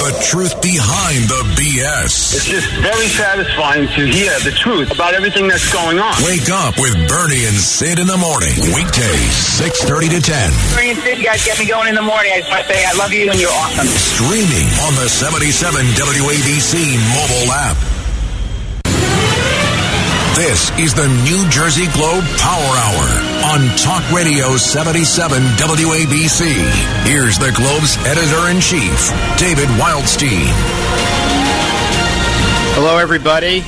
The truth behind the BS. It's just very satisfying to hear the truth about everything that's going on. Wake up with Bernie and Sid in the morning. Weekdays, 6.30 to 10. Bernie and Sid, you guys get me going in the morning. I just want to say I love you and you're awesome. Streaming on the 77 WABC mobile app. This is the New Jersey Globe Power Hour on Talk Radio 77 WABC. Here's the Globe's editor in chief, David Wildstein. Hello, everybody.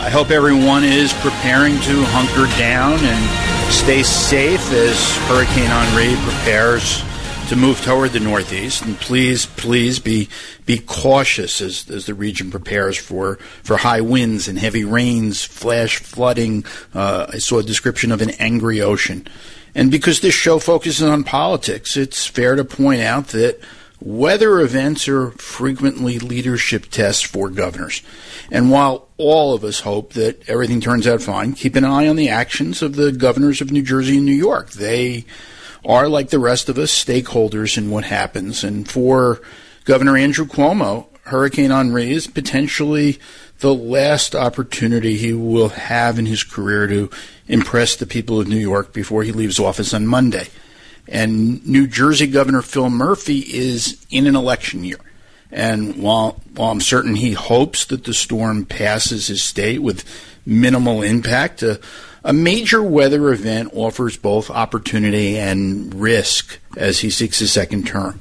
I hope everyone is preparing to hunker down and stay safe as Hurricane Henri prepares to move toward the Northeast. And please, please be be cautious as, as the region prepares for, for high winds and heavy rains, flash flooding. Uh, I saw a description of an angry ocean. And because this show focuses on politics, it's fair to point out that weather events are frequently leadership tests for governors. And while all of us hope that everything turns out fine, keep an eye on the actions of the governors of New Jersey and New York. They are, like the rest of us, stakeholders in what happens. And for Governor Andrew Cuomo, Hurricane Henri is potentially the last opportunity he will have in his career to impress the people of New York before he leaves office on Monday. And New Jersey Governor Phil Murphy is in an election year. And while, while I'm certain he hopes that the storm passes his state with minimal impact, uh, a major weather event offers both opportunity and risk as he seeks his second term.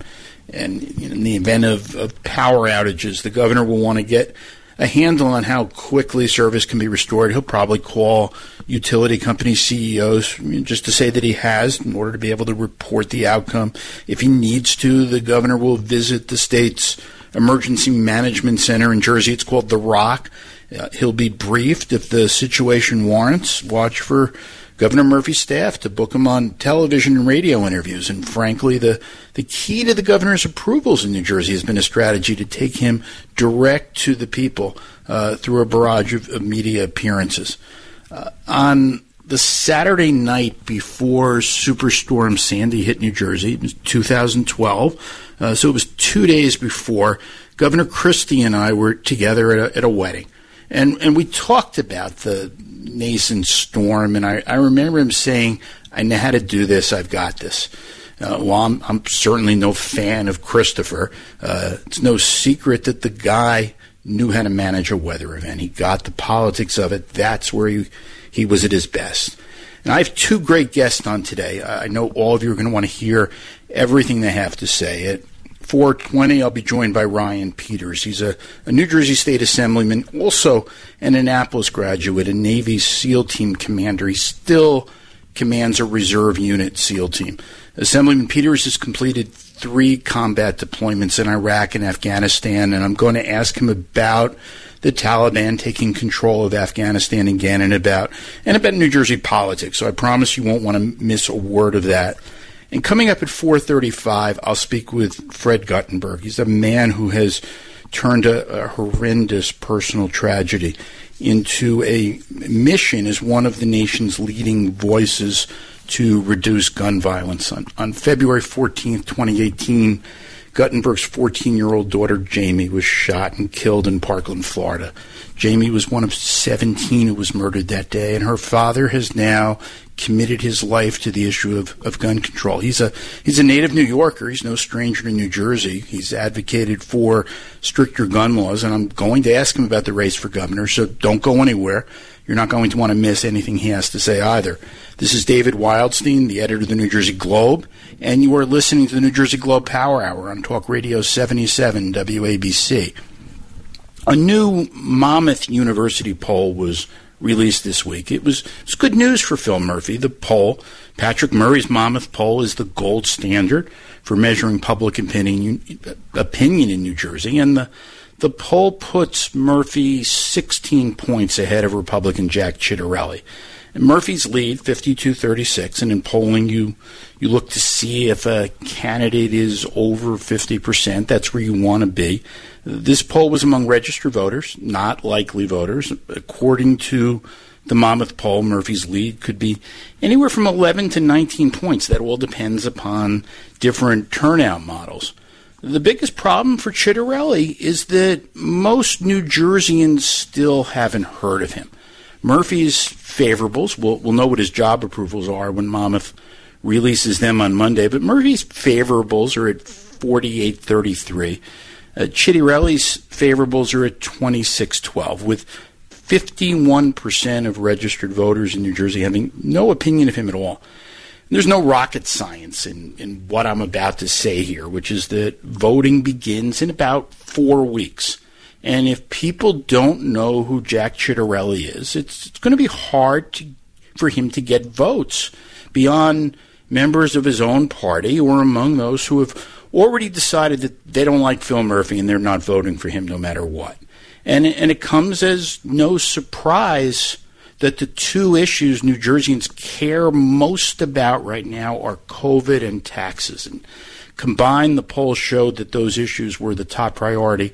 And in the event of, of power outages, the governor will want to get a handle on how quickly service can be restored. He'll probably call utility company CEOs just to say that he has in order to be able to report the outcome. If he needs to, the governor will visit the state's emergency management center in Jersey. It's called The Rock uh, he'll be briefed if the situation warrants. Watch for Governor Murphy's staff to book him on television and radio interviews. And frankly, the, the key to the governor's approvals in New Jersey has been a strategy to take him direct to the people uh, through a barrage of, of media appearances. Uh, on the Saturday night before Superstorm Sandy hit New Jersey, 2012, uh, so it was two days before, Governor Christie and I were together at a, at a wedding and and we talked about the nascent storm, and I, I remember him saying, "I know how to do this. I've got this." Uh, well, I'm, I'm, certainly no fan of Christopher. Uh, it's no secret that the guy knew how to manage a weather event. He got the politics of it. That's where he, he was at his best. And I have two great guests on today. I know all of you are going to want to hear everything they have to say. It 420, I'll be joined by Ryan Peters. He's a, a, New Jersey State Assemblyman, also an Annapolis graduate, a Navy SEAL Team commander. He still commands a reserve unit SEAL team. Assemblyman Peters has completed three combat deployments in Iraq and Afghanistan, and I'm going to ask him about the Taliban taking control of Afghanistan again and about and about New Jersey politics. So I promise you won't want to miss a word of that. And coming up at 4:35, I'll speak with Fred Guttenberg. He's a man who has turned a, a horrendous personal tragedy into a mission as one of the nation's leading voices to reduce gun violence. On, on February 14th, 2018, Guttenberg's 14 year old daughter Jamie was shot and killed in Parkland, Florida. Jamie was one of 17 who was murdered that day, and her father has now committed his life to the issue of, of gun control. He's a he's a native New Yorker. He's no stranger to New Jersey. He's advocated for stricter gun laws, and I'm going to ask him about the race for governor. So don't go anywhere. You're not going to want to miss anything he has to say either. This is David Wildstein, the editor of the New Jersey Globe, and you are listening to the New Jersey Globe Power Hour on Talk Radio 77 WABC. A new Monmouth University poll was released this week. It was, it was good news for Phil Murphy. The poll, Patrick Murray's Monmouth poll, is the gold standard for measuring public opinion, opinion in New Jersey, and the the poll puts Murphy 16 points ahead of Republican Jack Ciattarelli. And Murphy's lead, 52-36, and in polling you you look to see if a candidate is over 50%. That's where you want to be. This poll was among registered voters, not likely voters. According to the Monmouth poll, Murphy's lead could be anywhere from 11 to 19 points. That all depends upon different turnout models. The biggest problem for Ciattarelli is that most New Jerseyans still haven't heard of him. Murphy's favorables, we'll, we'll know what his job approvals are when Monmouth releases them on Monday, but Murphy's favorables are at 48.33. Uh, favorables are at 26.12, with 51% of registered voters in New Jersey having no opinion of him at all. There's no rocket science in, in what I'm about to say here, which is that voting begins in about four weeks. And if people don't know who Jack Ciattarelli is, it's, it's going to be hard to, for him to get votes beyond members of his own party or among those who have already decided that they don't like Phil Murphy and they're not voting for him no matter what. And, and it comes as no surprise that the two issues New Jerseyans care most about right now are COVID and taxes. And combined, the polls showed that those issues were the top priority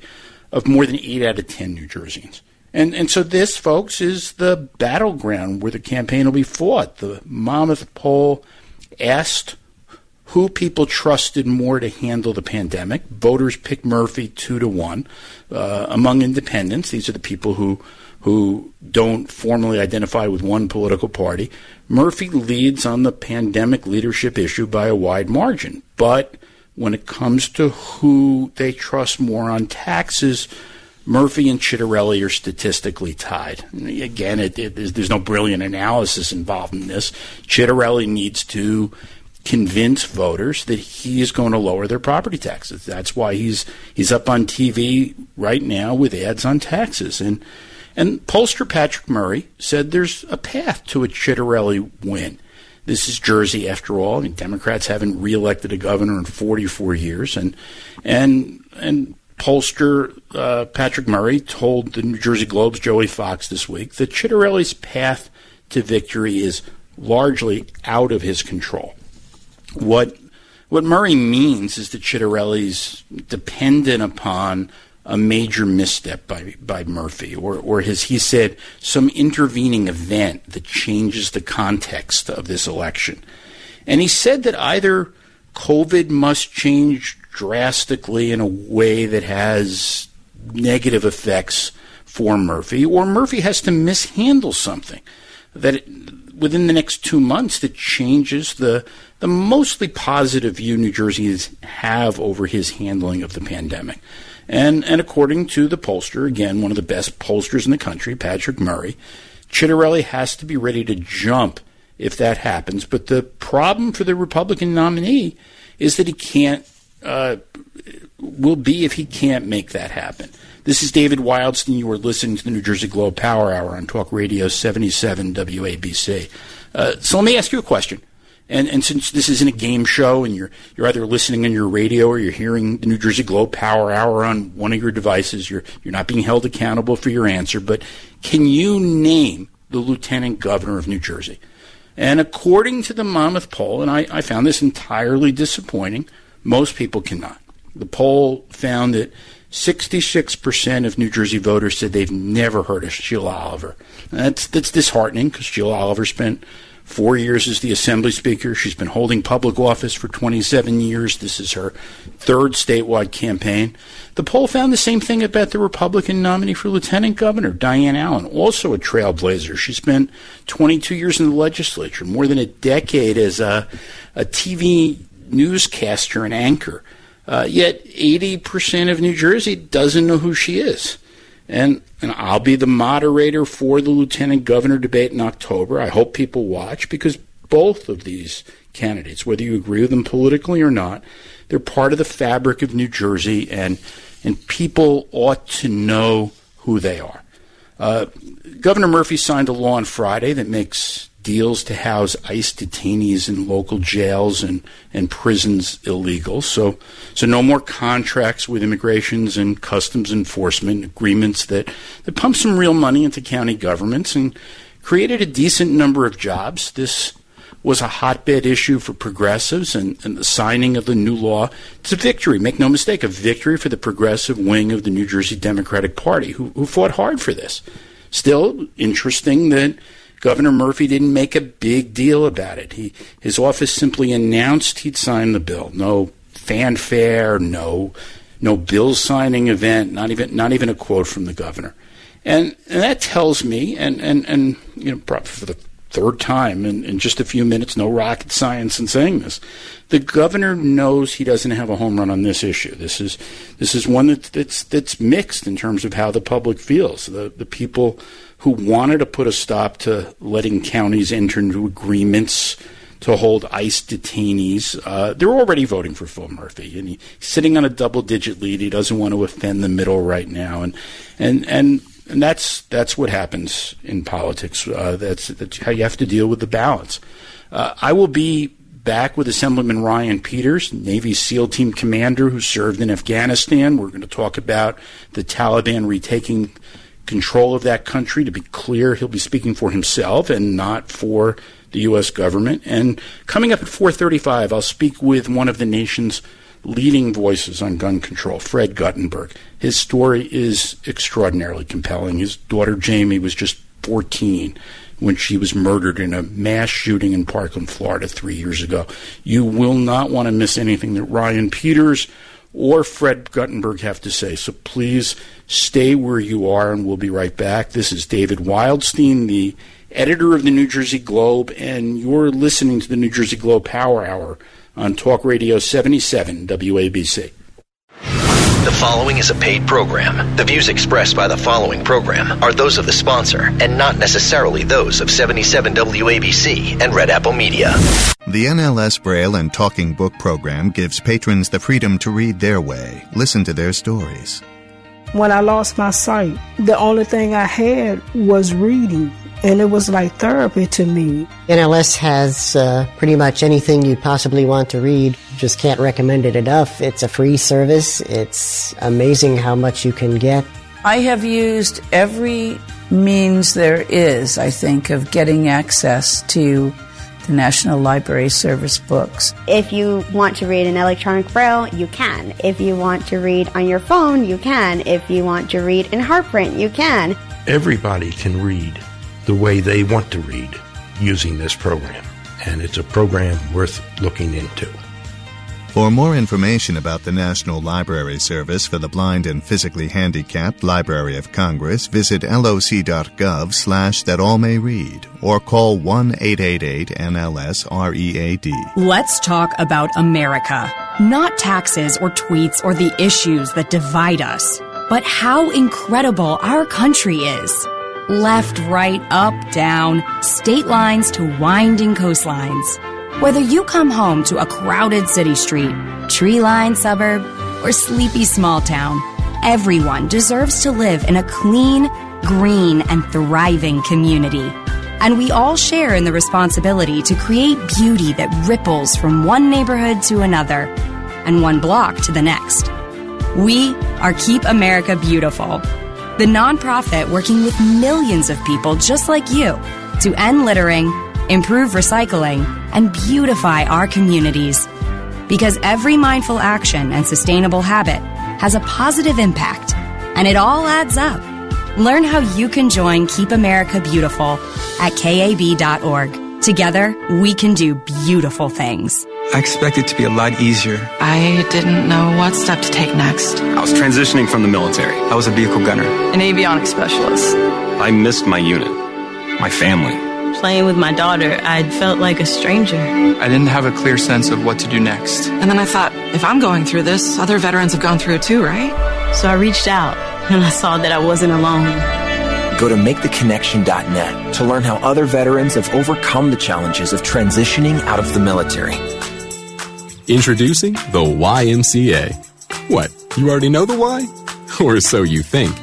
of more than 8 out of 10 New Jerseyans. And, and so this, folks, is the battleground where the campaign will be fought. The Monmouth poll asked who people trusted more to handle the pandemic. Voters picked Murphy two to one. Uh, among independents, these are the people who who don't formally identify with one political party. Murphy leads on the pandemic leadership issue by a wide margin, but when it comes to who they trust more on taxes, Murphy and Ciattarelli are statistically tied. Again, it, it, there's no brilliant analysis involved in this. Ciattarelli needs to convince voters that he is going to lower their property taxes. That's why he's he's up on TV right now with ads on taxes. And and pollster Patrick Murray said there's a path to a Ciattarelli win. This is Jersey, after all. I mean, Democrats haven't reelected a governor in 44 years, and and and pollster uh, Patrick Murray told the New Jersey Globe's Joey Fox this week that Ciattarelli's path to victory is largely out of his control. What what Murray means is that Ciattarelli's dependent upon a major misstep by by Murphy, or or his he said some intervening event that changes the context of this election, and he said that either COVID must change drastically in a way that has negative effects for Murphy, or Murphy has to mishandle something that it, within the next two months that changes the the mostly positive view New Jerseyans have over his handling of the pandemic. And and according to the pollster, again one of the best pollsters in the country, Patrick Murray, Ciattarelli has to be ready to jump if that happens. But the problem for the Republican nominee is that he can't. Uh, will be if he can't make that happen. This is David Wildstein. You are listening to the New Jersey Globe Power Hour on Talk Radio 77 WABC. Uh, so let me ask you a question. And, and since this isn't a game show and you're, you're either listening on your radio or you're hearing the New Jersey Globe Power Hour on one of your devices, you're, you're not being held accountable for your answer. But can you name the lieutenant governor of New Jersey? And according to the Monmouth poll, and I, I found this entirely disappointing, most people cannot. The poll found that 66% of New Jersey voters said they've never heard of Sheila Oliver. That's, that's disheartening because Sheila Oliver spent four years as the Assembly Speaker. She's been holding public office for 27 years. This is her third statewide campaign. The poll found the same thing about the Republican nominee for Lieutenant Governor, Diane Allen, also a trailblazer. She spent 22 years in the legislature, more than a decade as a, a TV newscaster and anchor. Uh, yet 80% of New Jersey doesn't know who she is. And, and I'll be the moderator for the lieutenant governor debate in October. I hope people watch because both of these candidates, whether you agree with them politically or not, they're part of the fabric of New Jersey, and and people ought to know who they are. Uh, Governor Murphy signed a law on Friday that makes deals to house ICE detainees in local jails and, and prisons illegal. So, so no more contracts with immigrations and customs enforcement agreements that, that pump some real money into county governments and created a decent number of jobs. This was a hotbed issue for progressives, and, and the signing of the new law, it's a victory. Make no mistake, a victory for the progressive wing of the New Jersey Democratic Party, who, who fought hard for this. Still, interesting that Governor Murphy didn't make a big deal about it. He, his office simply announced he'd sign the bill. No fanfare, no no bill signing event, not even not even a quote from the governor. And, and that tells me, and, and, and you know, for the third time in, in just a few minutes, no rocket science in saying this. The governor knows he doesn't have a home run on this issue. This is this is one that's that's, that's mixed in terms of how the public feels. The the people who wanted to put a stop to letting counties enter into agreements to hold ICE detainees. Uh, they're already voting for Phil Murphy, and he's sitting on a double-digit lead. He doesn't want to offend the middle right now, and and and and that's that's what happens in politics. Uh, that's, that's how you have to deal with the balance. Uh, I will be back with Assemblyman Ryan Peters, Navy SEAL Team Commander who served in Afghanistan. We're going to talk about the Taliban retaking control of that country. To be clear, he'll be speaking for himself and not for the U.S. government. And coming up at 4:35, I'll speak with one of the nation's leading voices on gun control, Fred Guttenberg. His story is extraordinarily compelling. His daughter Jamie was just 14 when she was murdered in a mass shooting in Parkland, Florida, three years ago. You will not want to miss anything that Ryan Peters or Fred Guttenberg have to say. So please stay where you are, and we'll be right back. This is David Wildstein, the editor of the New Jersey Globe, and you're listening to the New Jersey Globe Power Hour on Talk Radio 77 WABC. The following is a paid program. The views expressed by the following program are those of the sponsor and not necessarily those of 77 WABC and Red Apple Media. The NLS Braille and Talking Book program gives patrons the freedom to read their way, listen to their stories. When I lost my sight, the only thing I had was reading and it was like therapy to me. NLS has uh, pretty much anything you'd possibly want to read. Just can't recommend it enough. It's a free service. It's amazing how much you can get. I have used every means there is, I think, of getting access to the National Library Service books. If you want to read in electronic braille, you can. If you want to read on your phone, you can. If you want to read in print, you can. Everybody can read the way they want to read using this program. And it's a program worth looking into. For more information about the National Library Service for the Blind and Physically Handicapped Library of Congress, visit loc.gov slash that all may read or call 1-888-NLS-READ. Let's talk about America. Not taxes or tweets or the issues that divide us, but how incredible our country is left, right, up, down, state lines to winding coastlines. Whether you come home to a crowded city street, tree lined suburb, or sleepy small town, everyone deserves to live in a clean, green, and thriving community. And we all share in the responsibility to create beauty that ripples from one neighborhood to another and one block to the next. We are Keep America Beautiful the nonprofit working with millions of people just like you to end littering, improve recycling, and beautify our communities. Because every mindful action and sustainable habit has a positive impact, and it all adds up. Learn how you can join Keep America Beautiful at kab.org. Together, we can do beautiful things. I expected it to be a lot easier. I didn't know what step to take next. I was transitioning from the military. I was a vehicle gunner, an avionics specialist. I missed my unit, my family. Playing with my daughter, I'd felt like a stranger. I didn't have a clear sense of what to do next. And then I thought, if I'm going through this, other veterans have gone through it too, right? So I reached out and I saw that I wasn't alone. Go to maketheconnection.net to learn how other veterans have overcome the challenges of transitioning out of the military. Introducing the YMCA. What, you already know the why? Or so you think.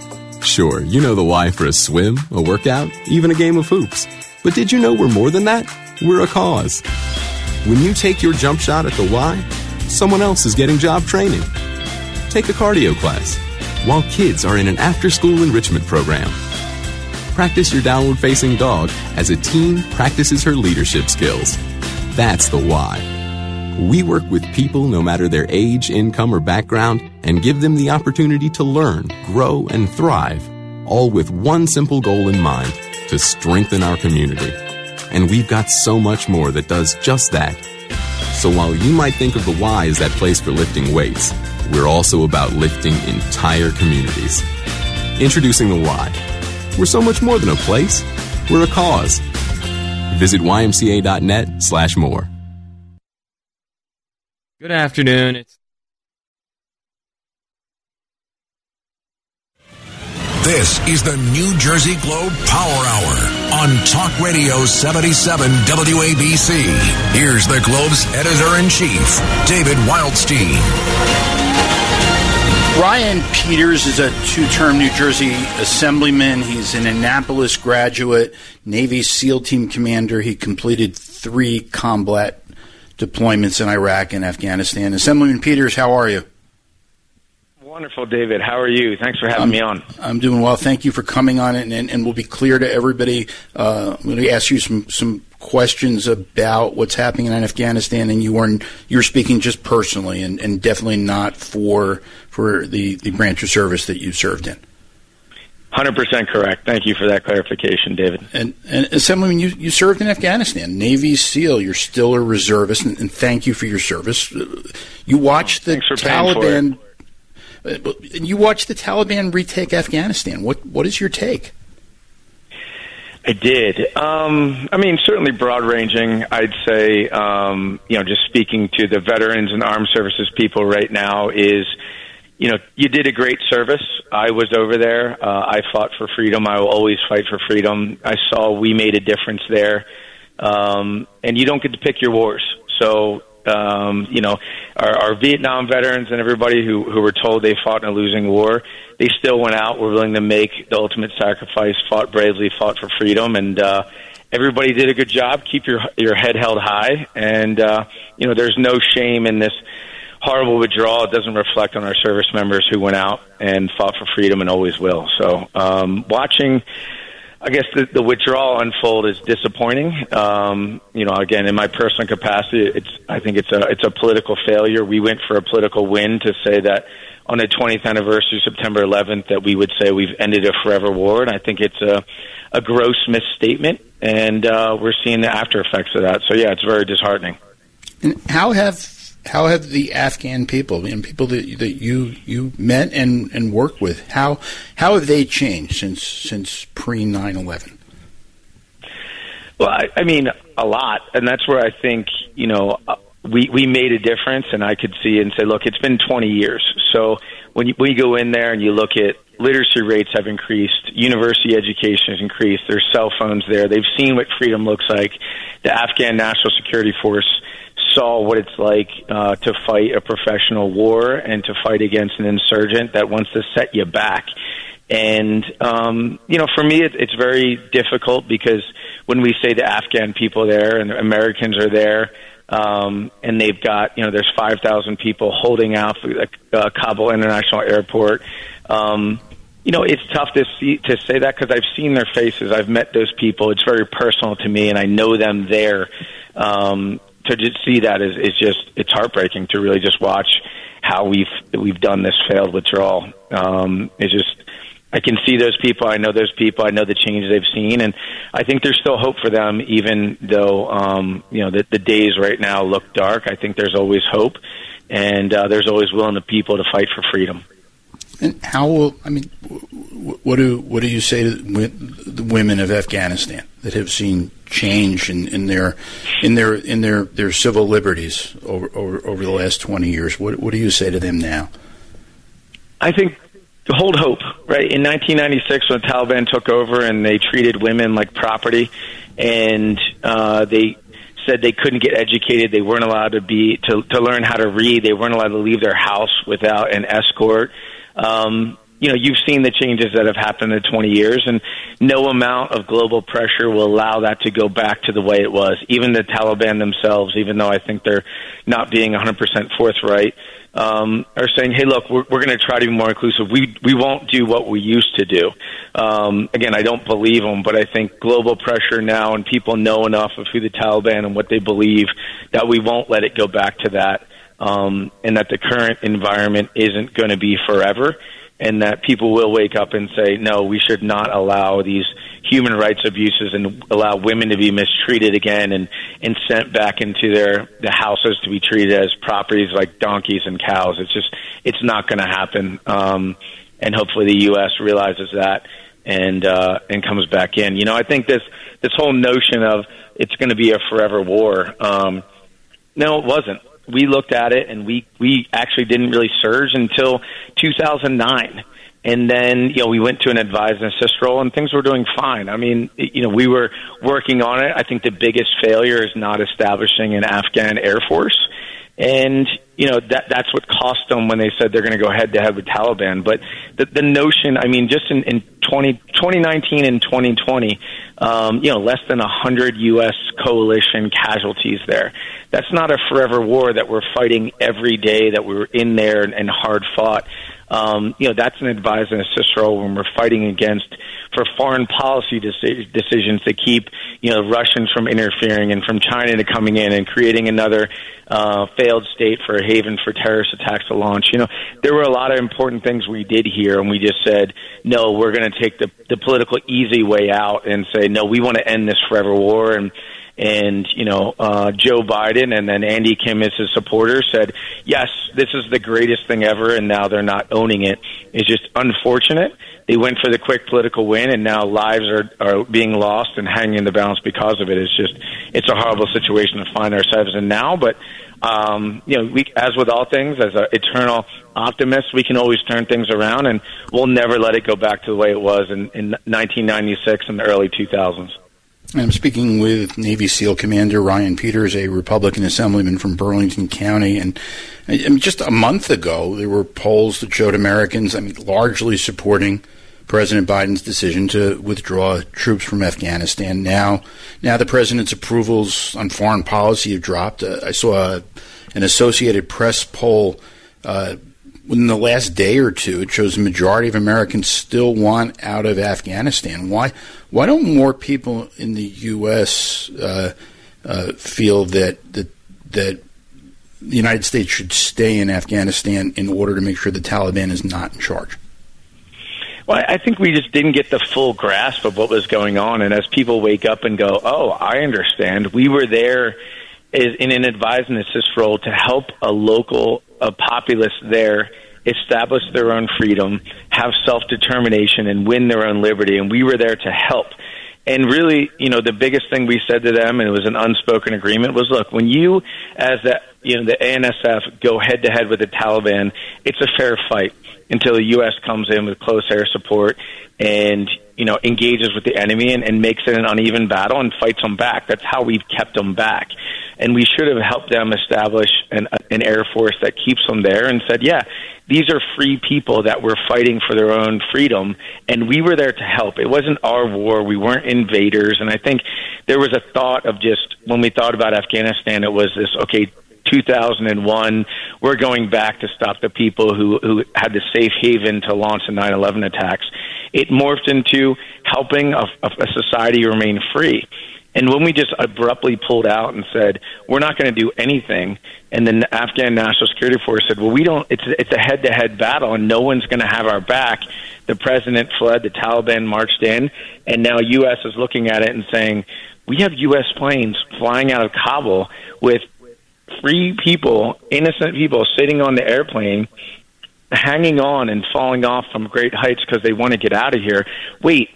Sure, you know the why for a swim, a workout, even a game of hoops. But did you know we're more than that? We're a cause. When you take your jump shot at the Y, someone else is getting job training. Take a cardio class while kids are in an after school enrichment program. Practice your downward facing dog as a teen practices her leadership skills. That's the why. We work with people no matter their age, income, or background and give them the opportunity to learn, grow, and thrive, all with one simple goal in mind to strengthen our community. And we've got so much more that does just that. So while you might think of the Y as that place for lifting weights, we're also about lifting entire communities. Introducing the Y. We're so much more than a place. We're a cause. Visit ymca.net slash more. Good afternoon. It's This is the New Jersey Globe Power Hour on Talk Radio 77 WABC. Here's the Globe's editor in chief, David Wildstein. Ryan Peters is a two term New Jersey assemblyman. He's an Annapolis graduate, Navy SEAL team commander. He completed three combat deployments in Iraq and Afghanistan. Assemblyman Peters, how are you? Wonderful, David. How are you? Thanks for having I'm, me on. I'm doing well. Thank you for coming on, and, and, and we'll be clear to everybody. Uh, I'm going to ask you some some questions about what's happening in Afghanistan, and you are you're speaking just personally, and, and definitely not for for the, the branch of service that you served in. Hundred percent correct. Thank you for that clarification, David. And, and Assemblyman, you, you served in Afghanistan, Navy SEAL. You're still a reservist, and, and thank you for your service. You watched the Taliban. You watched the Taliban retake Afghanistan. What what is your take? I did. Um, I mean, certainly broad ranging. I'd say, um, you know, just speaking to the veterans and armed services people right now is, you know, you did a great service. I was over there. Uh, I fought for freedom. I will always fight for freedom. I saw we made a difference there. Um, and you don't get to pick your wars. So um, you know, our, our Vietnam veterans and everybody who, who were told they fought in a losing war, they still went out, were willing to make the ultimate sacrifice, fought bravely, fought for freedom, and uh, everybody did a good job. Keep your your head held high, and uh, you know, there's no shame in this horrible withdrawal. It doesn't reflect on our service members who went out and fought for freedom and always will. So, um, watching I guess the, the withdrawal unfold is disappointing. Um, you know, again, in my personal capacity, it's I think it's a it's a political failure. We went for a political win to say that on the 20th anniversary, September 11th, that we would say we've ended a forever war, and I think it's a a gross misstatement, and uh, we're seeing the after effects of that. So yeah, it's very disheartening. And how have how have the Afghan people and people that, that you you met and, and worked with how how have they changed since since pre 9/11? Well, I, I mean a lot, and that's where I think you know uh, we we made a difference, and I could see and say, look, it's been 20 years. So when you when you go in there and you look at literacy rates have increased, university education has increased, there's cell phones there, they've seen what freedom looks like. The Afghan National Security Force saw what it's like uh, to fight a professional war and to fight against an insurgent that wants to set you back. And um, you know, for me, it, it's very difficult because when we say the Afghan people there and Americans are there, um, and they've got you know, there's 5,000 people holding out for the uh, Kabul International Airport. Um, you know, it's tough to see to say that because I've seen their faces. I've met those people. It's very personal to me, and I know them there. Um, to just see that is, is just it's heartbreaking to really just watch how we've we've done this failed withdrawal. Um, it's just I can see those people. I know those people. I know the change they've seen, and I think there's still hope for them, even though um, you know the, the days right now look dark. I think there's always hope, and uh, there's always willing the people to fight for freedom. And how will I mean? What do what do you say to the women of Afghanistan that have seen change in, in their in their in their, their civil liberties over, over over the last twenty years? What what do you say to them now? I think hold hope. Right in 1996, when the Taliban took over and they treated women like property, and uh, they said they couldn't get educated, they weren't allowed to be to to learn how to read, they weren't allowed to leave their house without an escort. Um, you know, you've seen the changes that have happened in 20 years, and no amount of global pressure will allow that to go back to the way it was. Even the Taliban themselves, even though I think they're not being 100% forthright, um, are saying, "Hey, look, we're, we're going to try to be more inclusive. We we won't do what we used to do." Um, again, I don't believe them, but I think global pressure now, and people know enough of who the Taliban and what they believe that we won't let it go back to that, um, and that the current environment isn't going to be forever and that people will wake up and say, no, we should not allow these human rights abuses and allow women to be mistreated again and and sent back into their the houses to be treated as properties like donkeys and cows. It's just it's not going to happen. Um, and hopefully the U.S. realizes that and uh, and comes back in. You know, I think this this whole notion of it's going to be a forever war. Um, no, it wasn't. We looked at it, and we we actually didn't really surge until 2009. And then, you know, we went to an advise and assist role and things were doing fine. I mean, you know, we were working on it. I think the biggest failure is not establishing an Afghan Air Force. And, you know, that, that's what cost them when they said they're going to go head to head with Taliban. But the, the notion, I mean, just in, in 20, 2019 and 2020, um, you know, less than 100 U.S. coalition casualties there. That's not a forever war that we're fighting every day, that we're in there and, and hard fought. Um, you know, that's an advisor and assist role when we're fighting against for foreign policy deci- decisions to keep, you know, Russians from interfering and from China to coming in and creating another uh, failed state for a haven for terrorist attacks to launch. You know, there were a lot of important things we did here, and we just said, no, we're going to take the, the political easy way out and say, no, we want to end this forever war. And and you know uh, Joe Biden and then Andy Kim as his supporter said, "Yes, this is the greatest thing ever," and now they're not owning it. It's just unfortunate. They went for the quick political win, and now lives are are being lost and hanging in the balance because of it. It's just it's a horrible situation to find ourselves in now, but. Um, you know, we, as with all things, as an eternal optimist, we can always turn things around, and we'll never let it go back to the way it was in, in 1996 and the early 2000s. I'm speaking with Navy SEAL Commander Ryan Peters, a Republican Assemblyman from Burlington County. And just a month ago, there were polls that showed Americans, I mean, largely supporting President Biden's decision to withdraw troops from Afghanistan. Now, now the president's approvals on foreign policy have dropped. Uh, I saw a, an Associated Press poll uh, within the last day or two, it shows the majority of Americans still want out of Afghanistan. Why? Why don't more people in the U.S. Uh, uh, feel that that that the United States should stay in Afghanistan in order to make sure the Taliban is not in charge? Well, I think we just didn't get the full grasp of what was going on, and as people wake up and go, "Oh, I understand," we were there in an advise and assist role to help a local a populace there establish their own freedom, have self determination, and win their own liberty. And we were there to help. And really, you know, the biggest thing we said to them, and it was an unspoken agreement, was look, when you, as the, you know, the ANSF go head to head with the Taliban, it's a fair fight until the U.S. comes in with close air support and, you know, engages with the enemy and, and makes it an uneven battle and fights them back. That's how we've kept them back and we should have helped them establish an, an air force that keeps them there and said, yeah, these are free people that were fighting for their own freedom, and we were there to help. It wasn't our war. We weren't invaders, and I think there was a thought of just when we thought about Afghanistan, it was this okay. 2001, we're going back to stop the people who, who had the safe haven to launch the 9 11 attacks. It morphed into helping a, a society remain free. And when we just abruptly pulled out and said we're not going to do anything, and then the Afghan National Security Force said, "Well, we don't. It's it's a head-to-head battle, and no one's going to have our back." The president fled. The Taliban marched in, and now U.S. is looking at it and saying, "We have U.S. planes flying out of Kabul with free people, innocent people, sitting on the airplane." hanging on and falling off from great heights because they want to get out of here. Wait,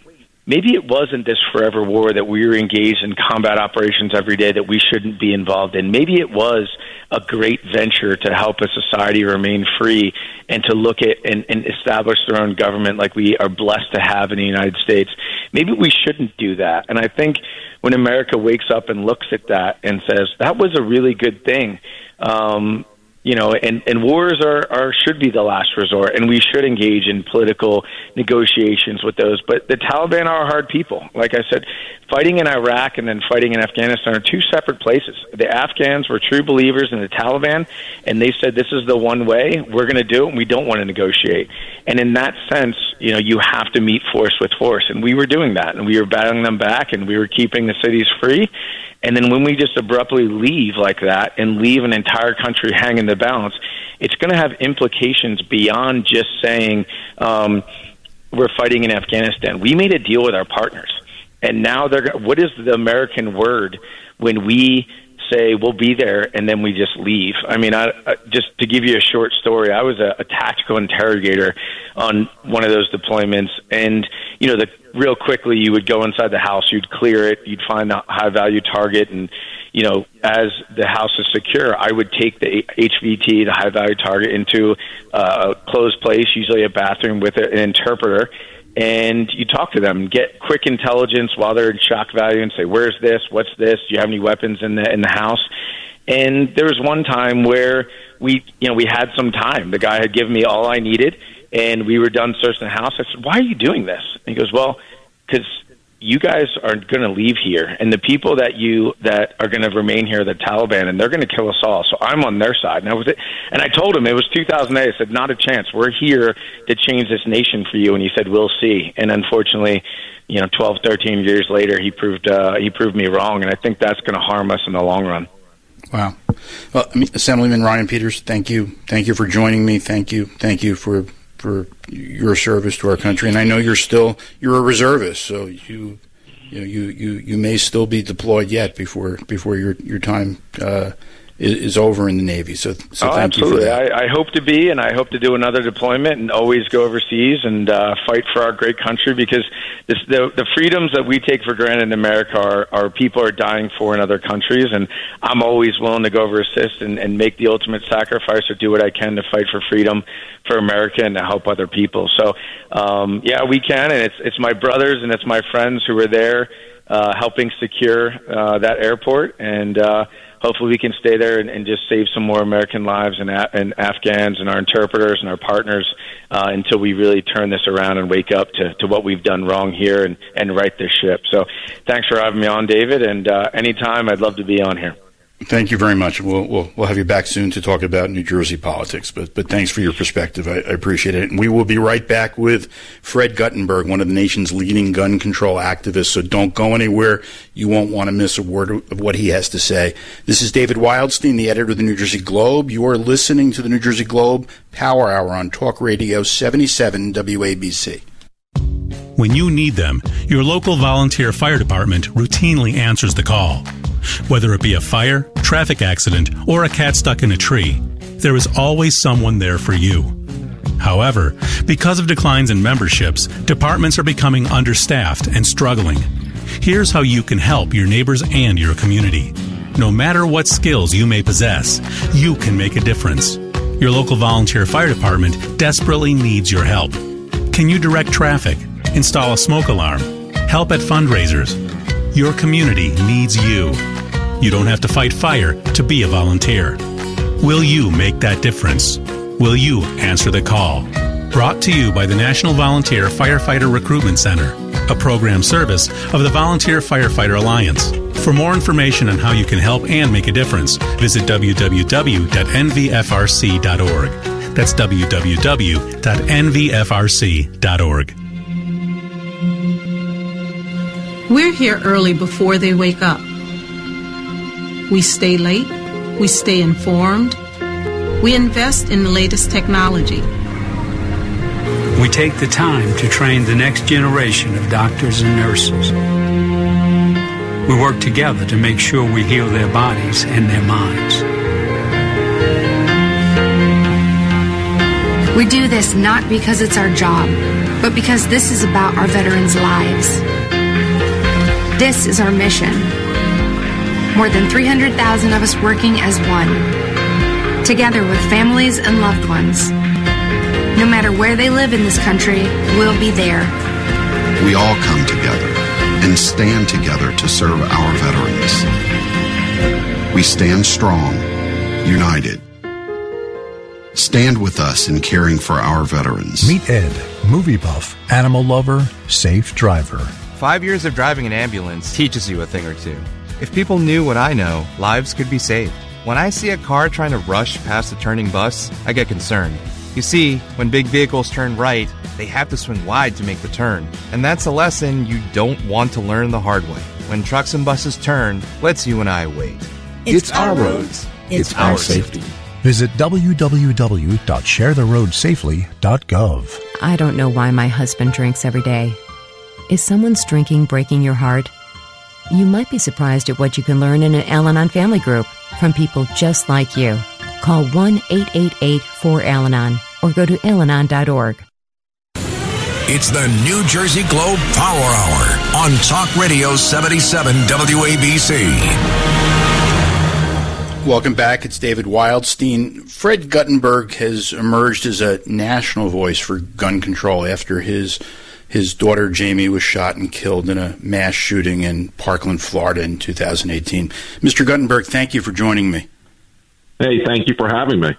maybe it wasn't this forever war that we were engaged in combat operations every day that we shouldn't be involved in. Maybe it was a great venture to help a society remain free and to look at and, and establish their own government like we are blessed to have in the United States. Maybe we shouldn't do that. And I think when America wakes up and looks at that and says, that was a really good thing, um, you know, and, and wars are, are should be the last resort, and we should engage in political negotiations with those. But the Taliban are hard people. Like I said, fighting in Iraq and then fighting in Afghanistan are two separate places. The Afghans were true believers in the Taliban, and they said this is the one way we're going to do it, and we don't want to negotiate. And in that sense, you know, you have to meet force with force, and we were doing that, and we were battling them back, and we were keeping the cities free and then when we just abruptly leave like that and leave an entire country hanging the balance, it's going to have implications beyond just saying um, we're fighting in Afghanistan. We made a deal with our partners. And now they're what is the American word when we say we'll be there and then we just leave? I mean, I, I just to give you a short story, I was a, a tactical interrogator on one of those deployments, and you know, the real quickly you would go inside the house, you'd clear it, you'd find a high value target, and you know, as the house is secure, I would take the HVT, the high value target, into uh, a closed place, usually a bathroom with an interpreter, and you talk to them, get quick intelligence while they're in shock value, and say, "Where's this? What's this? Do you have any weapons in the in the house?" And there was one time where we, you know, we had some time. The guy had given me all I needed, and we were done searching the house. I said, "Why are you doing this?" And he goes, "Well, because you guys are going to leave here, and the people that you that are going to remain here, the Taliban, and they're going to kill us all. So I'm on their side." And I was, and I told him it was 2008. I said, "Not a chance. We're here to change this nation for you." And he said, "We'll see." And unfortunately, you know, 12, 13 years later, he proved uh, he proved me wrong, and I think that's going to harm us in the long run. Wow. Well, Assemblyman Ryan Peters, thank you, thank you for joining me. Thank you, thank you for for your service to our country. And I know you're still you're a reservist, so you you know, you, you, you may still be deployed yet before before your your time uh, is, is over in the Navy. So, so oh, thank absolutely. you for that. I, I hope to be, and I hope to do another deployment, and always go overseas and uh, fight for our great country because this, the the freedoms that we take for granted in America are, are people are dying for in other countries, and I'm always willing to go over assist and, and make the ultimate sacrifice or do what I can to fight for freedom for America and to help other people. So, um, yeah, we can, and it's it's my brothers and it's my friends who are there uh, helping secure uh, that airport and. Uh, hopefully we can stay there and, and just save some more American lives and, and Afghans and our interpreters and our partners uh, until we really turn this around and wake up to, to what we've done wrong here and, and right this ship. So thanks for having me on, David. And uh, anytime, I'd love to be on here. Thank you very much. We'll, we'll we'll have you back soon to talk about New Jersey politics. But but thanks for your perspective. I, I appreciate it. And we will be right back with Fred Guttenberg, one of the nation's leading gun control activists. So don't go anywhere. You won't want to miss a word of what he has to say. This is David Wildstein, the editor of the New Jersey Globe. You are listening to the New Jersey Globe Power Hour on Talk Radio 77 WABC. When you need them, your local volunteer fire department routinely answers the call. Whether it be a fire, traffic accident, or a cat stuck in a tree, there is always someone there for you. However, because of declines in memberships, departments are becoming understaffed and struggling. Here's how you can help your neighbors and your community. No matter what skills you may possess, you can make a difference. Your local volunteer fire department desperately needs your help. Can you direct traffic, install a smoke alarm, help at fundraisers? Your community needs you. You don't have to fight fire to be a volunteer. Will you make that difference? Will you answer the call? Brought to you by the National Volunteer Firefighter Recruitment Center, a program service of the Volunteer Firefighter Alliance. For more information on how you can help and make a difference, visit www.nvfrc.org. That's www.nvfrc.org. We're here early before they wake up. We stay late. We stay informed. We invest in the latest technology. We take the time to train the next generation of doctors and nurses. We work together to make sure we heal their bodies and their minds. We do this not because it's our job, but because this is about our veterans' lives. This is our mission. More than 300,000 of us working as one, together with families and loved ones. No matter where they live in this country, we'll be there. We all come together and stand together to serve our veterans. We stand strong, united. Stand with us in caring for our veterans. Meet Ed, movie buff, animal lover, safe driver. Five years of driving an ambulance teaches you a thing or two. If people knew what I know, lives could be saved. When I see a car trying to rush past a turning bus, I get concerned. You see, when big vehicles turn right, they have to swing wide to make the turn. And that's a lesson you don't want to learn the hard way. When trucks and buses turn, let's you and I wait. It's, it's our roads. It's, it's our safety. safety. Visit www.sharetheroadsafely.gov. I don't know why my husband drinks every day. Is someone's drinking breaking your heart? You might be surprised at what you can learn in an Al Anon family group from people just like you. Call 1 888 4 Al Anon or go to alanon.org. It's the New Jersey Globe Power Hour on Talk Radio 77 WABC. Welcome back. It's David Wildstein. Fred Guttenberg has emerged as a national voice for gun control after his his daughter Jamie was shot and killed in a mass shooting in Parkland, Florida in 2018. Mr. Guttenberg, thank you for joining me. Hey, thank you for having me.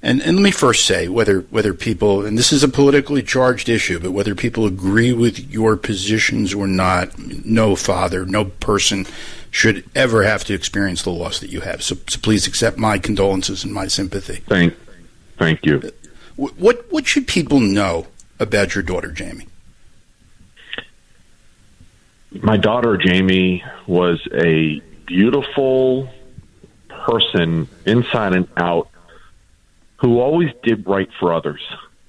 And, and let me first say whether whether people and this is a politically charged issue, but whether people agree with your positions or not, no father, no person should ever have to experience the loss that you have. So, so please accept my condolences and my sympathy. Thank, thank you. What what should people know about your daughter, Jamie? My daughter, Jamie, was a beautiful person inside and out who always did right for others.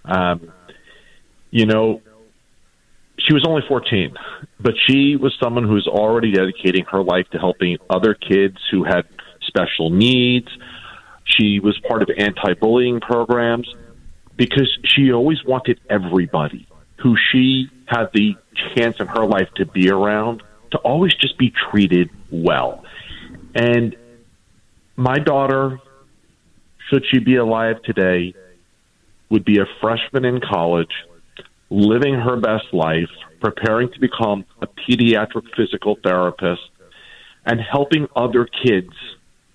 Um, you know, she was only 14, but she was someone who was already dedicating her life to helping other kids who had special needs. She was part of anti bullying programs because she always wanted everybody who she had the chance in her life to be around to always just be treated well. And my daughter, should she be alive today, would be a freshman in college living her best life, preparing to become a pediatric physical therapist, and helping other kids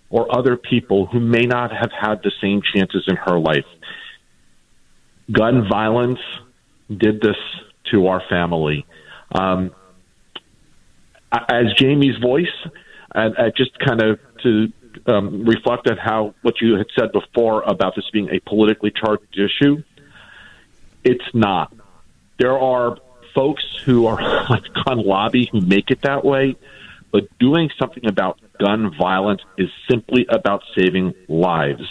or other people who may not have had the same chances in her life. Gun violence did this to our family. Um, as Jamie's voice, and uh, just kind of to um, reflect on how what you had said before about this being a politically charged issue, it's not. There are folks who are on gun lobby who make it that way, but doing something about gun violence is simply about saving lives.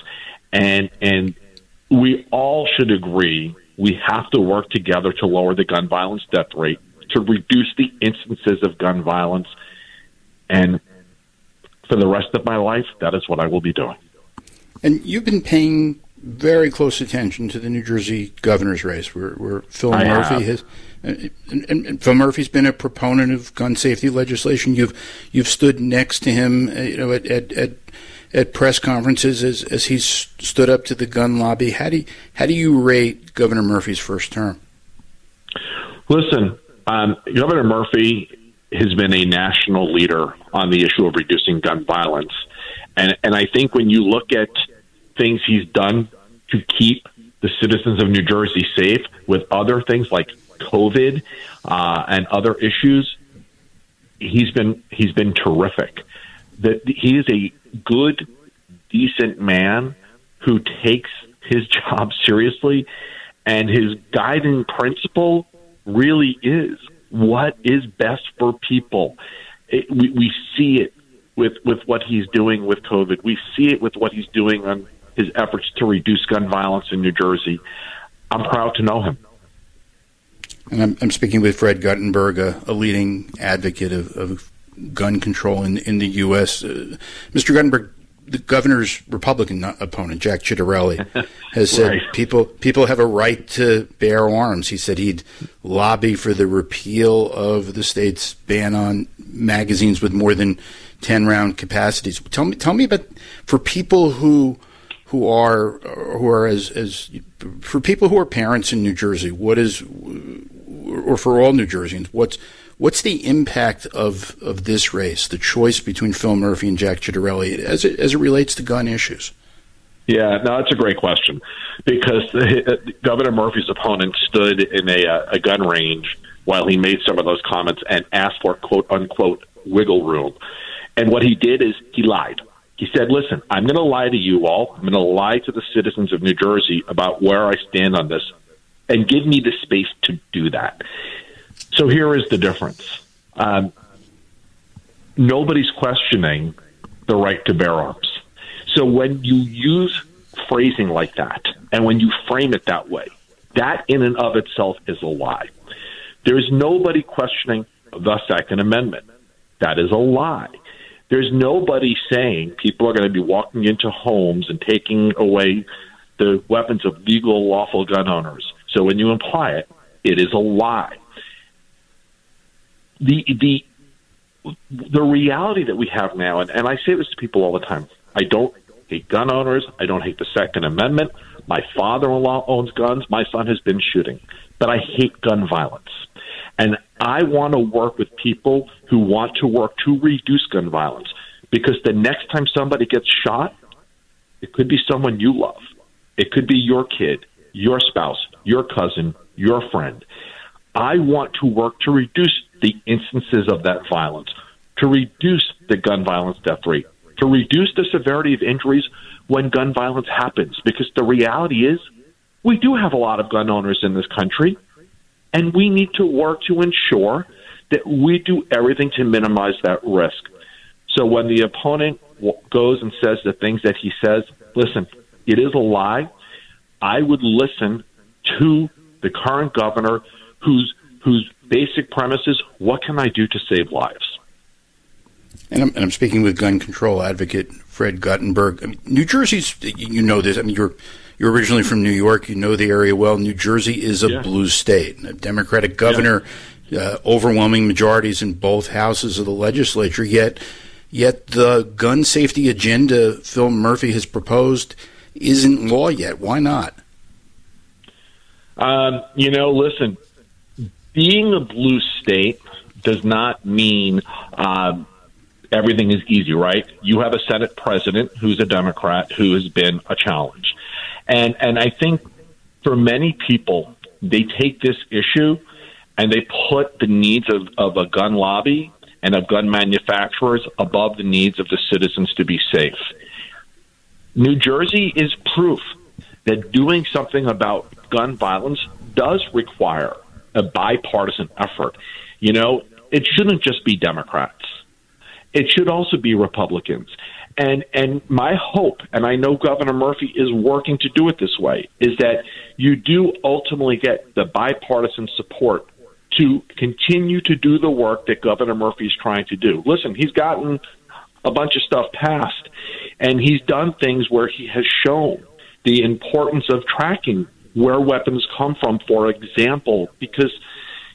And and we all should agree we have to work together to lower the gun violence death rate, to reduce the instances of gun violence. And for the rest of my life, that is what I will be doing. And you've been paying very close attention to the New Jersey governor's race, where, where Phil I Murphy have. has. And, and, and Phil Murphy's been a proponent of gun safety legislation. You've you've stood next to him, uh, you know, at at, at, at press conferences as as he stood up to the gun lobby. How do you, how do you rate Governor Murphy's first term? Listen, um, Governor Murphy has been a national leader on the issue of reducing gun violence, and and I think when you look at things he's done to keep the citizens of New Jersey safe with other things like COVID uh, and other issues, he's been he's been terrific. That he is a good, decent man who takes his job seriously, and his guiding principle really is what is best for people. It, we, we see it with with what he's doing with COVID. We see it with what he's doing on his efforts to reduce gun violence in New Jersey. I'm proud to know him. And I'm, I'm speaking with Fred Guttenberg, a, a leading advocate of, of gun control in in the U.S. Uh, Mr. Guttenberg, the governor's Republican opponent, Jack Ciattarelli, has said Right. people people have a right to bear arms. He said he'd lobby for the repeal of the state's ban on magazines with more than ten round capacities. Tell me, tell me about for people who who are who are as as for people who are parents in New Jersey. What is or for all New Jerseyans, what's what's the impact of, of this race, the choice between Phil Murphy and Jack Ciattarelli, as it as it relates to gun issues? Yeah, no, that's a great question because the, Governor Murphy's opponent stood in a, a gun range while he made some of those comments and asked for quote unquote wiggle room. And what he did is he lied. He said, "Listen, I'm going to lie to you all. I'm going to lie to the citizens of New Jersey about where I stand on this, and give me the space to do that." So here is the difference. Um, nobody's questioning the right to bear arms. So when you use phrasing like that, and when you frame it that way, that in and of itself is a lie. There's nobody questioning the Second Amendment. That is a lie. There's nobody saying people are going to be walking into homes and taking away the weapons of legal, lawful gun owners. So when you imply it, it is a lie. The the the reality that we have now, and, and I say this to people all the time. I don't hate gun owners. I don't hate the Second Amendment. My father-in-law owns guns. My son has been shooting, but I hate gun violence. And I want to work with people who want to work to reduce gun violence because the next time somebody gets shot, it could be someone you love. It could be your kid, your spouse, your cousin, your friend. I want to work to reduce the instances of that violence, to reduce the gun violence death rate, to reduce the severity of injuries when gun violence happens. Because the reality is, we do have a lot of gun owners in this country, and we need to work to ensure that we do everything to minimize that risk. So when the opponent goes and says the things that he says, listen, it is a lie. I would listen to the current governor who's whose basic premise is what can I do to save lives? And I'm, and I'm speaking with gun control advocate Fred Guttenberg. I mean, New Jersey's, you know this. I mean, you're you're originally from New York. You know the area well. New Jersey is a yeah. blue state. A Democratic governor, yeah. uh, overwhelming majorities in both houses of the legislature. Yet, yet the gun safety agenda Phil Murphy has proposed isn't law yet. Why not? Um, you know, listen, being a blue state does not mean um, everything is easy, right? You have a Senate president who's a Democrat who has been a challenge. And and I think for many people, they take this issue and they put the needs of, of a gun lobby and of gun manufacturers above the needs of the citizens to be safe. New Jersey is proof that doing something about gun violence does require a bipartisan effort. You know, it shouldn't just be Democrats. It should also be Republicans. And and my hope, and I know Governor Murphy is working to do it this way, is that you do ultimately get the bipartisan support to continue to do the work that Governor Murphy is trying to do. Listen, he's gotten a bunch of stuff passed, and he's done things where he has shown the importance of tracking where weapons come from, for example, because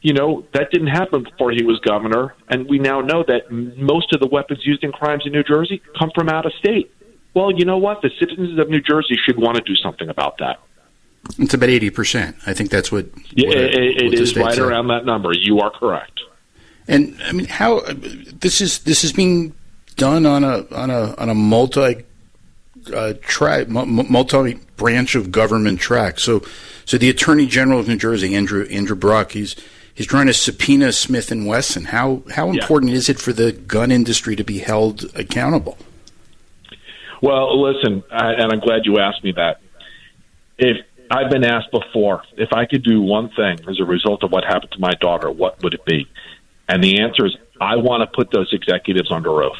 you know, that didn't happen before he was governor. And we now know that most of the weapons used in crimes in New Jersey come from out of state. Well, you know what? The citizens of New Jersey should want to do something about that. It's about 80%. I think that's what. what yeah, it, it is right said. around that number. You are correct. And I mean, how this is this is being done on a on a on a multi uh, track multi branch of government track. So, so the Attorney General of New Jersey, Andrew Andrew Bruck, he's he's trying to subpoena Smith and Wesson. How how important yeah. is it for the gun industry to be held accountable? Well, listen, I, and I'm glad you asked me that. If I've been asked before, if I could do one thing as a result of what happened to my daughter, what would it be? And the answer is, I want to put those executives under oath.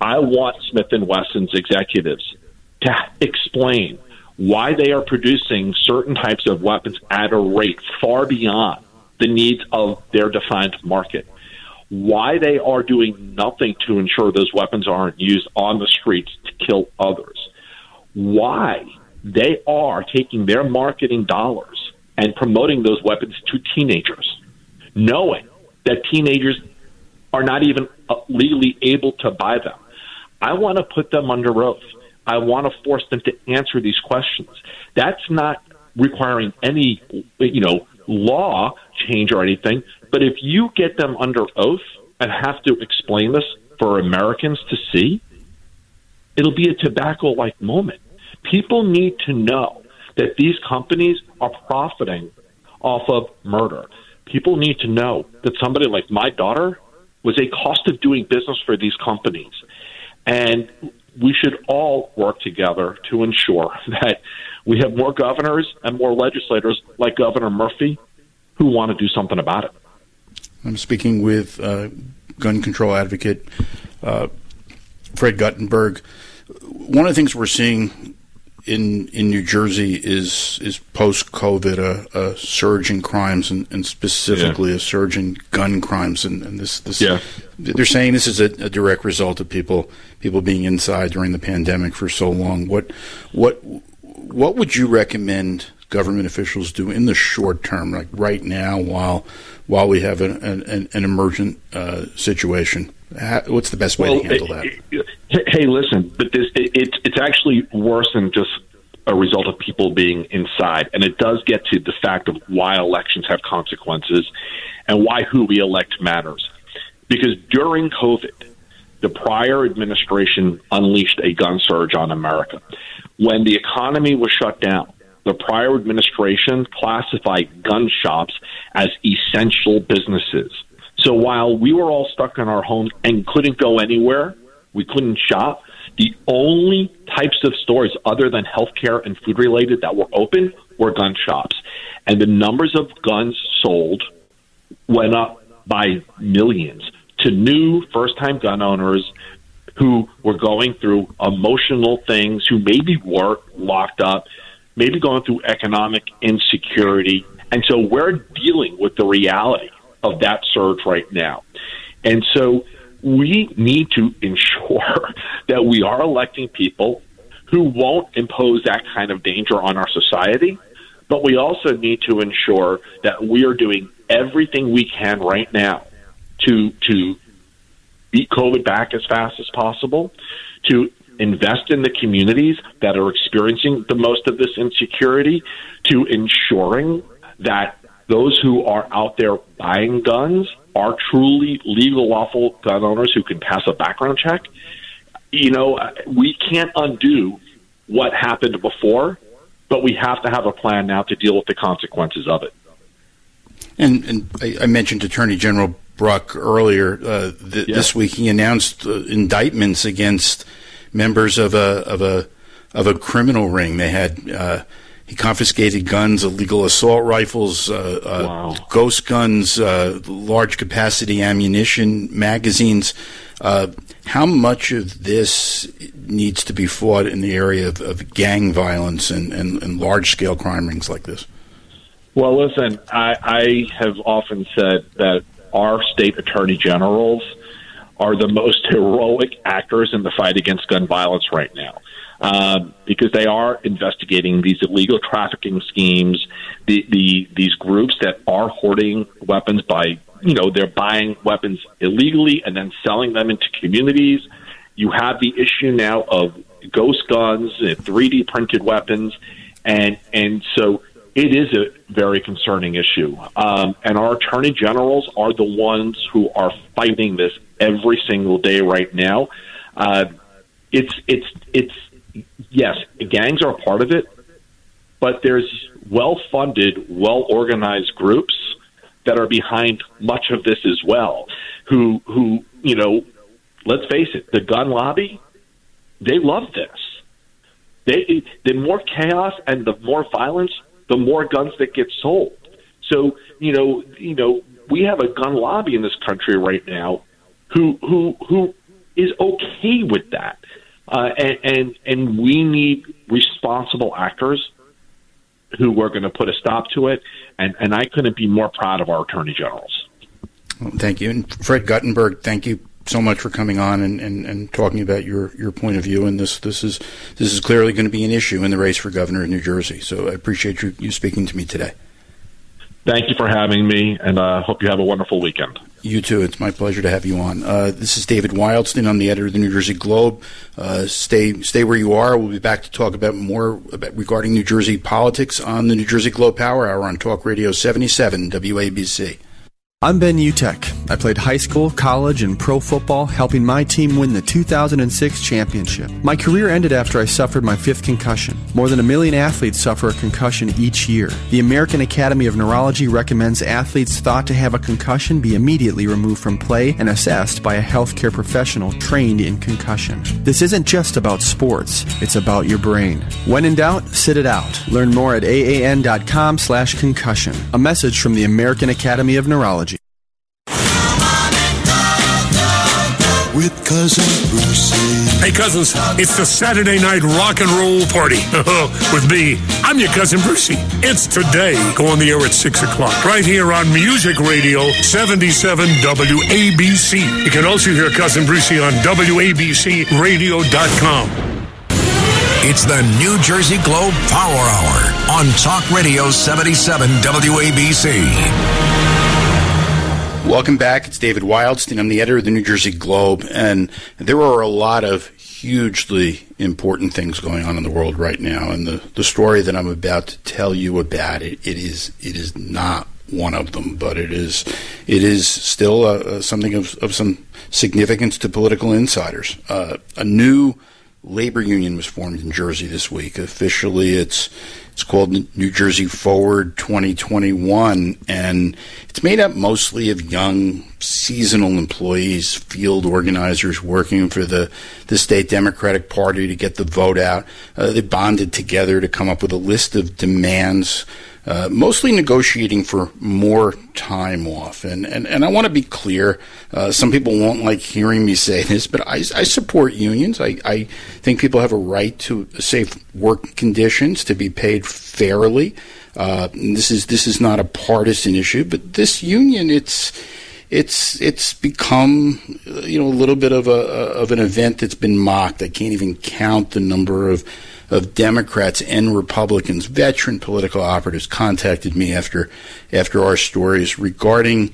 I want Smith and Wesson's executives to explain why they are producing certain types of weapons at a rate far beyond the needs of their defined market. Why they are doing nothing to ensure those weapons aren't used on the streets to kill others. Why they are taking their marketing dollars and promoting those weapons to teenagers, knowing that teenagers are not even legally able to buy them. I want to put them under oath. I want to force them to answer these questions. That's not requiring any, you know, law change or anything. But if you get them under oath and have to explain this for Americans to see, it'll be a tobacco like moment. People need to know that these companies are profiting off of murder. People need to know that somebody like my daughter was a cost of doing business for these companies. And we should all work together to ensure that we have more governors and more legislators like Governor Murphy who want to do something about it. I'm speaking with uh, gun control advocate uh, Fred Guttenberg. One of the things we're seeing in in New Jersey is is post COVID a, a, surge in crimes and, and specifically yeah. a surge in gun crimes and, and this this yeah. they're saying this is a, a, direct result of people people being inside during the pandemic for so long. What what what would you recommend government officials do in the short term, like right now, while while we have an an, an emergent uh, situation? What's the best way well, to handle that? Hey, listen, but this it, it's it's actually worse than just a result of people being inside, and it does get to the fact of why elections have consequences and why who we elect matters. Because during COVID, the prior administration unleashed a gun surge on America. When the economy was shut down, the prior administration classified gun shops as essential businesses. So while we were all stuck in our homes and couldn't go anywhere, we couldn't shop. The only types of stores other than healthcare and food related that were open were gun shops. And the numbers of guns sold went up by millions to new first time gun owners who were going through emotional things, who maybe were locked up, maybe going through economic insecurity. And so we're dealing with the reality of that surge right now. And so we need to ensure that we are electing people who won't impose that kind of danger on our society. But we also need to ensure that we are doing everything we can right now to to beat COVID back as fast as possible, to invest in the communities that are experiencing the most of this insecurity, to ensuring that those who are out there buying guns are truly legal, lawful gun owners who can pass a background check. You know, we can't undo what happened before, but we have to have a plan now to deal with the consequences of it. And, and I, I mentioned Attorney General Bruck earlier uh, th- this week. He announced uh, indictments against members of a of a of a criminal ring. They had uh, he confiscated guns, illegal assault rifles, uh, uh, wow. ghost guns, uh, large capacity ammunition, magazines. Uh, how much of this needs to be fought in the area of, of gang violence and, and, and large scale crime rings like this? Well, listen, I, I have often said that our state attorney generals are the most heroic actors in the fight against gun violence right now um, because they are investigating these illegal trafficking schemes, the, the these groups that are hoarding weapons by you know they're buying weapons illegally and then selling them into communities. You have the issue now of ghost guns, 3D printed weapons, and and so it is a very concerning issue. Um, and our attorney generals are the ones who are fighting this every single day right now. Uh, it's it's it's yes, gangs are part of it, but there's well funded, well organized groups that are behind much of this as well. Who who you know, let's face it, the gun lobby, they love this. They the more chaos and the more violence, the more guns that get sold. So you know you know we have a gun lobby in this country right now who who who is okay with that. Uh, and, and and we need responsible actors who are going to put a stop to it. And and I couldn't be more proud of our attorney generals. Well, thank you, and Fred Guttenberg. Thank you so much for coming on and, and, and talking about your, your point of view. And this this is this is clearly going to be an issue in the race for governor of New Jersey. So I appreciate you, you speaking to me today. Thank you for having me, and I uh, hope you have a wonderful weekend. You too. It's my pleasure to have you on. Uh, this is David Wildstein. I'm the editor of the New Jersey Globe. Uh, stay stay where you are. We'll be back to talk about more about, regarding New Jersey politics on the New Jersey Globe Power Hour on Talk Radio 77 WABC. I'm Ben Utecht. I played high school, college, and pro football, helping my team win the 2006 championship. My career ended after I suffered my fifth concussion. More than a million athletes suffer a concussion each year. The American Academy of Neurology recommends athletes thought to have a concussion be immediately removed from play and assessed by a healthcare professional trained in concussion. This isn't just about sports, it's about your brain. When in doubt, sit it out. Learn more at aan.com slash concussion. A message from the American Academy of Neurology. With Cousin Brucey. Hey, cousins, it's the Saturday night rock and roll party with me. I'm your cousin Brucey. It's today. Go on the air at 6 o'clock, right here on Music Radio 77 WABC. You can also hear Cousin Brucey on WABCRadio.com. It's the New Jersey Globe Power Hour on Talk Radio 77 WABC. Welcome back. It's David Wildstein. I'm the editor of the New Jersey Globe, and there are a lot of hugely important things going on in the world right now. And the, the story that I'm about to tell you about it, it is it is not one of them, but it is it is still uh, uh, something of, of some significance to political insiders. Uh, a new labor union was formed in Jersey this week. Officially, it's it's called New Jersey Forward 2021, and it's made up mostly of young, seasonal employees, field organizers working for the, the state Democratic Party to get the vote out. Uh, they bonded together to come up with a list of demands uh, mostly negotiating for more time off. And, and, and I want to be clear. Uh, some people won't like hearing me say this, but I, I support unions. I, I think people have a right to safe work conditions, to be paid fairly. Uh, this is this is not a partisan issue, but this union, it's it's it's become you know a little bit of a of an event that's been mocked. I can't even count the number of of Democrats and Republicans, veteran political operatives, contacted me after after our stories regarding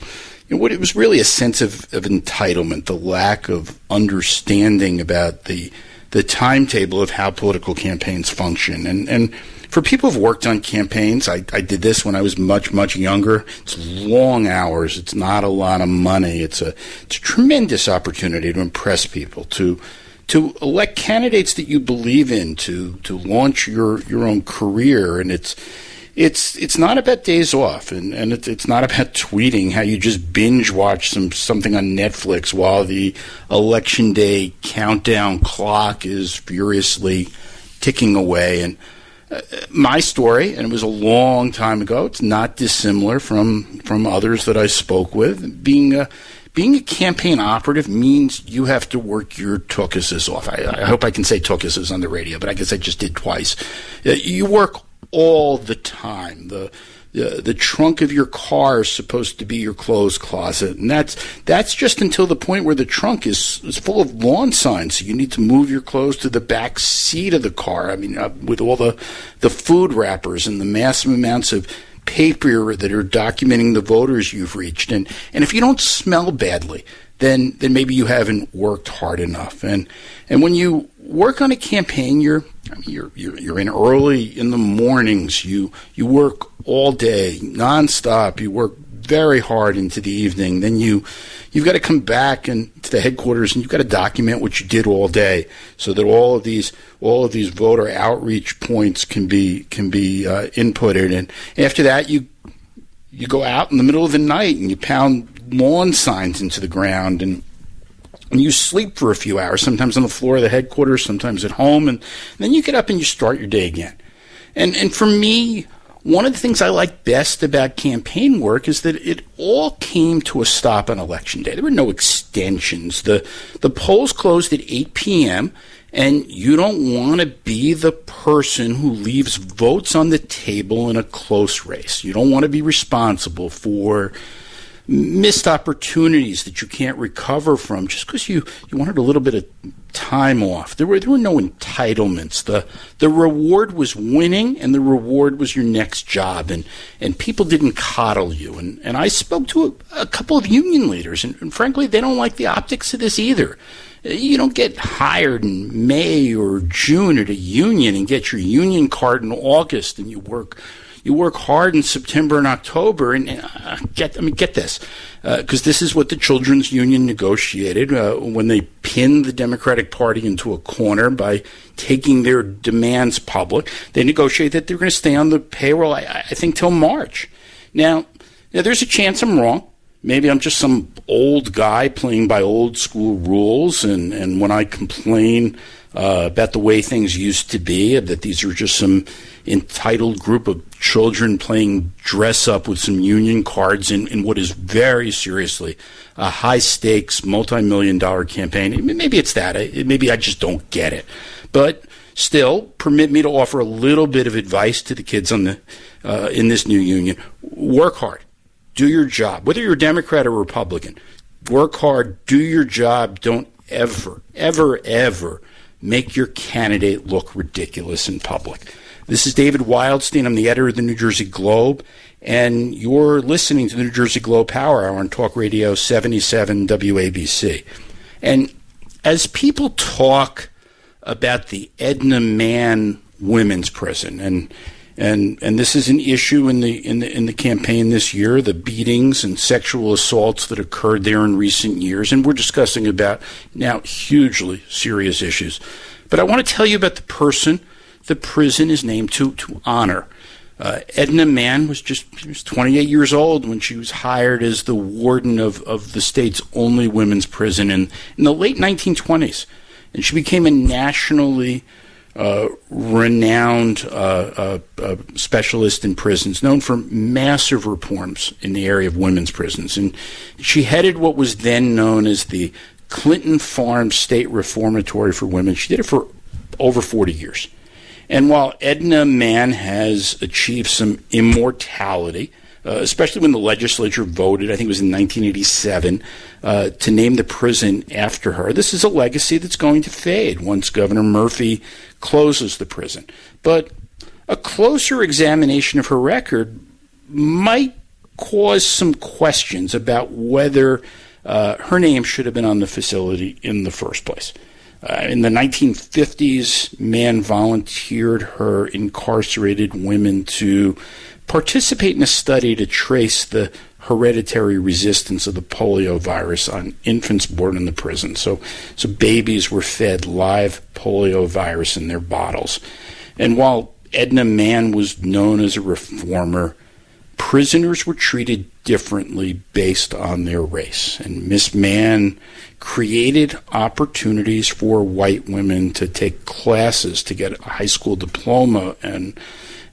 you know, what it was really a sense of, of entitlement, the lack of understanding about the the timetable of how political campaigns function, and and for people who've worked on campaigns, I, I did this when I was much, much younger. It's long hours. It's not a lot of money. It's a, it's a tremendous opportunity to impress people, to to elect candidates that you believe in to to launch your your own career and it's it's it's not about days off and, and it's, it's not about tweeting how you just binge watch some something on Netflix while the election day countdown clock is furiously ticking away and my story and it was a long time ago it's not dissimilar from from others that I spoke with being a being a campaign operative means you have to work your tuchuses off. I, I hope I can say tuchuses on the radio, but I guess I just did twice. Uh, you work all the time. The the, the trunk of your car is supposed to be your clothes closet, and that's that's just until the point where the trunk is, is full of lawn signs. So you need to move your clothes to the back seat of the car. I mean, uh, with all the the food wrappers and the massive amounts of paper that are documenting the voters you've reached. And, and if you don't smell badly, then, then maybe you haven't worked hard enough. And, and when you work on a campaign, you're, I mean, you're, you're, you're in early in the mornings. You, you work all day, nonstop. You work very hard into the evening. Then you you've got to come back and to the headquarters and you've got to document what you did all day, so that all of these all of these voter outreach points can be can be uh, inputted. And after that, you you go out in the middle of the night and you pound lawn signs into the ground and and you sleep for a few hours, sometimes on the floor of the headquarters, sometimes at home, and, then you get up and you start your day again. And and for me, one of the things I like best about campaign work is that it all came to a stop on election day. There were no extensions. The the polls closed at 8 p.m. and you don't want to be the person who leaves votes on the table in a close race. You don't want to be responsible for missed opportunities that you can't recover from just because you, you wanted a little bit of time off. There were there were no entitlements. The the reward was winning and the reward was your next job and, and people didn't coddle you. And, and I spoke to a, a couple of union leaders and, and frankly they don't like the optics of this either. You don't get hired in May or June at a union and get your union card in August and you work you work hard in September and October, and uh, get I mean get this, because uh, this is what the Children's Union negotiated uh, when they pinned the Democratic Party into a corner by taking their demands public. They negotiated that they're going to stay on the payroll, I, I think, till March. Now, now, there's a chance I'm wrong. Maybe I'm just some old guy playing by old school rules, and, and when I complain uh, about the way things used to be, that these are just some entitled group of children playing dress up with some union cards in, in what is very seriously a high stakes, multi million dollar campaign. Maybe it's that. Maybe I just don't get it. But still, permit me to offer a little bit of advice to the kids on the uh, in this new union. Work hard. Do your job. Whether you're a Democrat or Republican, work hard, do your job. Don't ever, ever, ever make your candidate look ridiculous in public. This is David Wildstein. I'm the editor of the New Jersey Globe, and you're listening to the New Jersey Globe Power Hour on Talk Radio 77 WABC. And as people talk about the Edna Mahan Women's Prison, and and and this is an issue in the in the in the campaign this year, the beatings and sexual assaults that occurred there in recent years, and we're discussing about now hugely serious issues. But I want to tell you about the person the prison is named to, to honor. Uh, Edna Mahan was just was 28 years old when she was hired as the warden of, of the state's only women's prison in, in the late 1920s. And she became a nationally uh, renowned uh, uh, uh, specialist in prisons, known for massive reforms in the area of women's prisons. And she headed what was then known as the Clinton Farm State Reformatory for Women. She did it for over 40 years. And while Edna Mahan has achieved some immortality, uh, especially when the legislature voted, I think it was in 1987, uh, to name the prison after her. This is a legacy that's going to fade once Governor Murphy closes the prison. But a closer examination of her record might cause some questions about whether uh, her name should have been on the facility in the first place. Uh, in the 1950s, Mann volunteered her incarcerated women to participate in a study to trace the hereditary resistance of the polio virus on infants born in the prison. So, so babies were fed live polio virus in their bottles. And while Edna Mahan was known as a reformer, prisoners were treated differently based on their race. And Miss Mahan created opportunities for white women to take classes to get a high school diploma and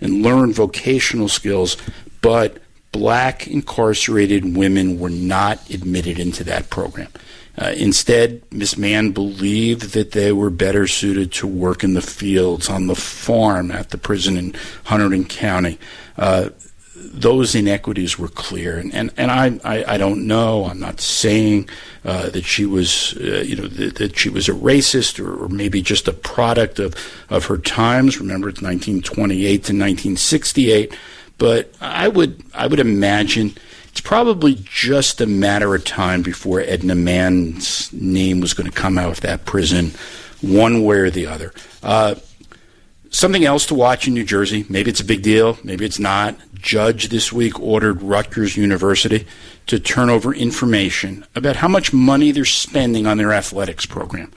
and learn vocational skills, but black incarcerated women were not admitted into that program. Uh, instead, Miss Mahan believed that they were better suited to work in the fields, on the farm, at the prison in Hunterdon County. Uh, those inequities were clear, and and, and I, I, I don't know. I'm not saying uh, that she was uh, you know that, she was a racist or, or, maybe just a product of of her times. Remember, it's 1928 to 1968, but I would I would imagine. It's probably just a matter of time before Edna Mahan's name was going to come out of that prison, one way or the other. Uh, something else to watch in New Jersey. Maybe it's a big deal. Maybe it's not judge this week ordered Rutgers University to turn over information about how much money they're spending on their athletics program.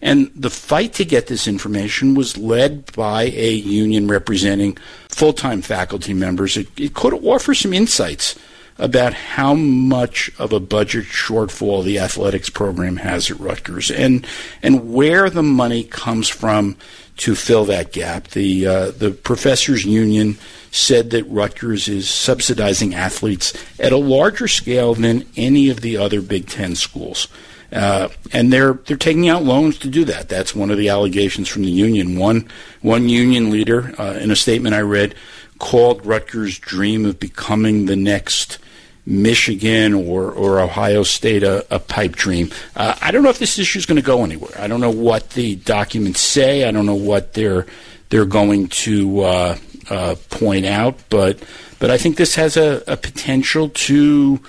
And the fight to get this information was led by a union representing full time faculty members. It, it, could offer some insights about how much of a budget shortfall the athletics program has at Rutgers and, and where the money comes from to fill that gap. The, uh, the professors' union said that Rutgers is subsidizing athletes at a larger scale than any of the other Big Ten schools. Uh, and they're they're taking out loans to do that. That's one of the allegations from the union. One one union leader uh, in a statement I read called Rutgers' dream of becoming the next Michigan or, or Ohio State a, a pipe dream. Uh, I don't know if this issue is going to go anywhere. I don't know what the documents say. I don't know what they're they're going to uh, uh, point out, but but I think this has a, a potential to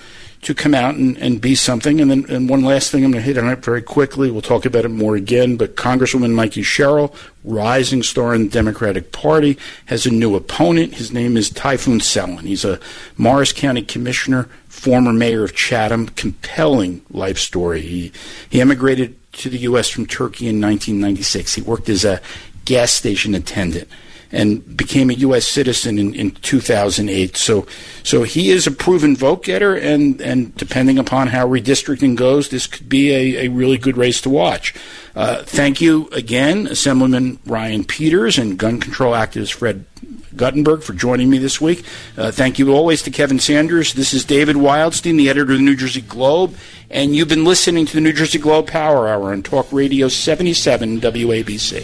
to come out and, and be something. And then and one last thing I'm going to hit on it very quickly. We'll talk about it more again. But Congresswoman Mikey Sherrill, rising star in the Democratic Party, has a new opponent. His name is Tayfun Selen. He's a Morris County Commissioner, former mayor of Chatham. Compelling life story. He he emigrated to the U.S. from Turkey in 1996. He worked as a gas station attendant and became a U.S. citizen in, in 2008. So, so he is a proven vote getter, and, and depending upon how redistricting goes, this could be a, a really good race to watch. Uh, thank you again, Assemblyman Ryan Peters and gun control activist Fred Guttenberg for joining me this week. Uh, thank you always to Kevin Sanders. This is David Wildstein, the editor of the New Jersey Globe, and you've been listening to the New Jersey Globe Power Hour on Talk Radio 77 WABC.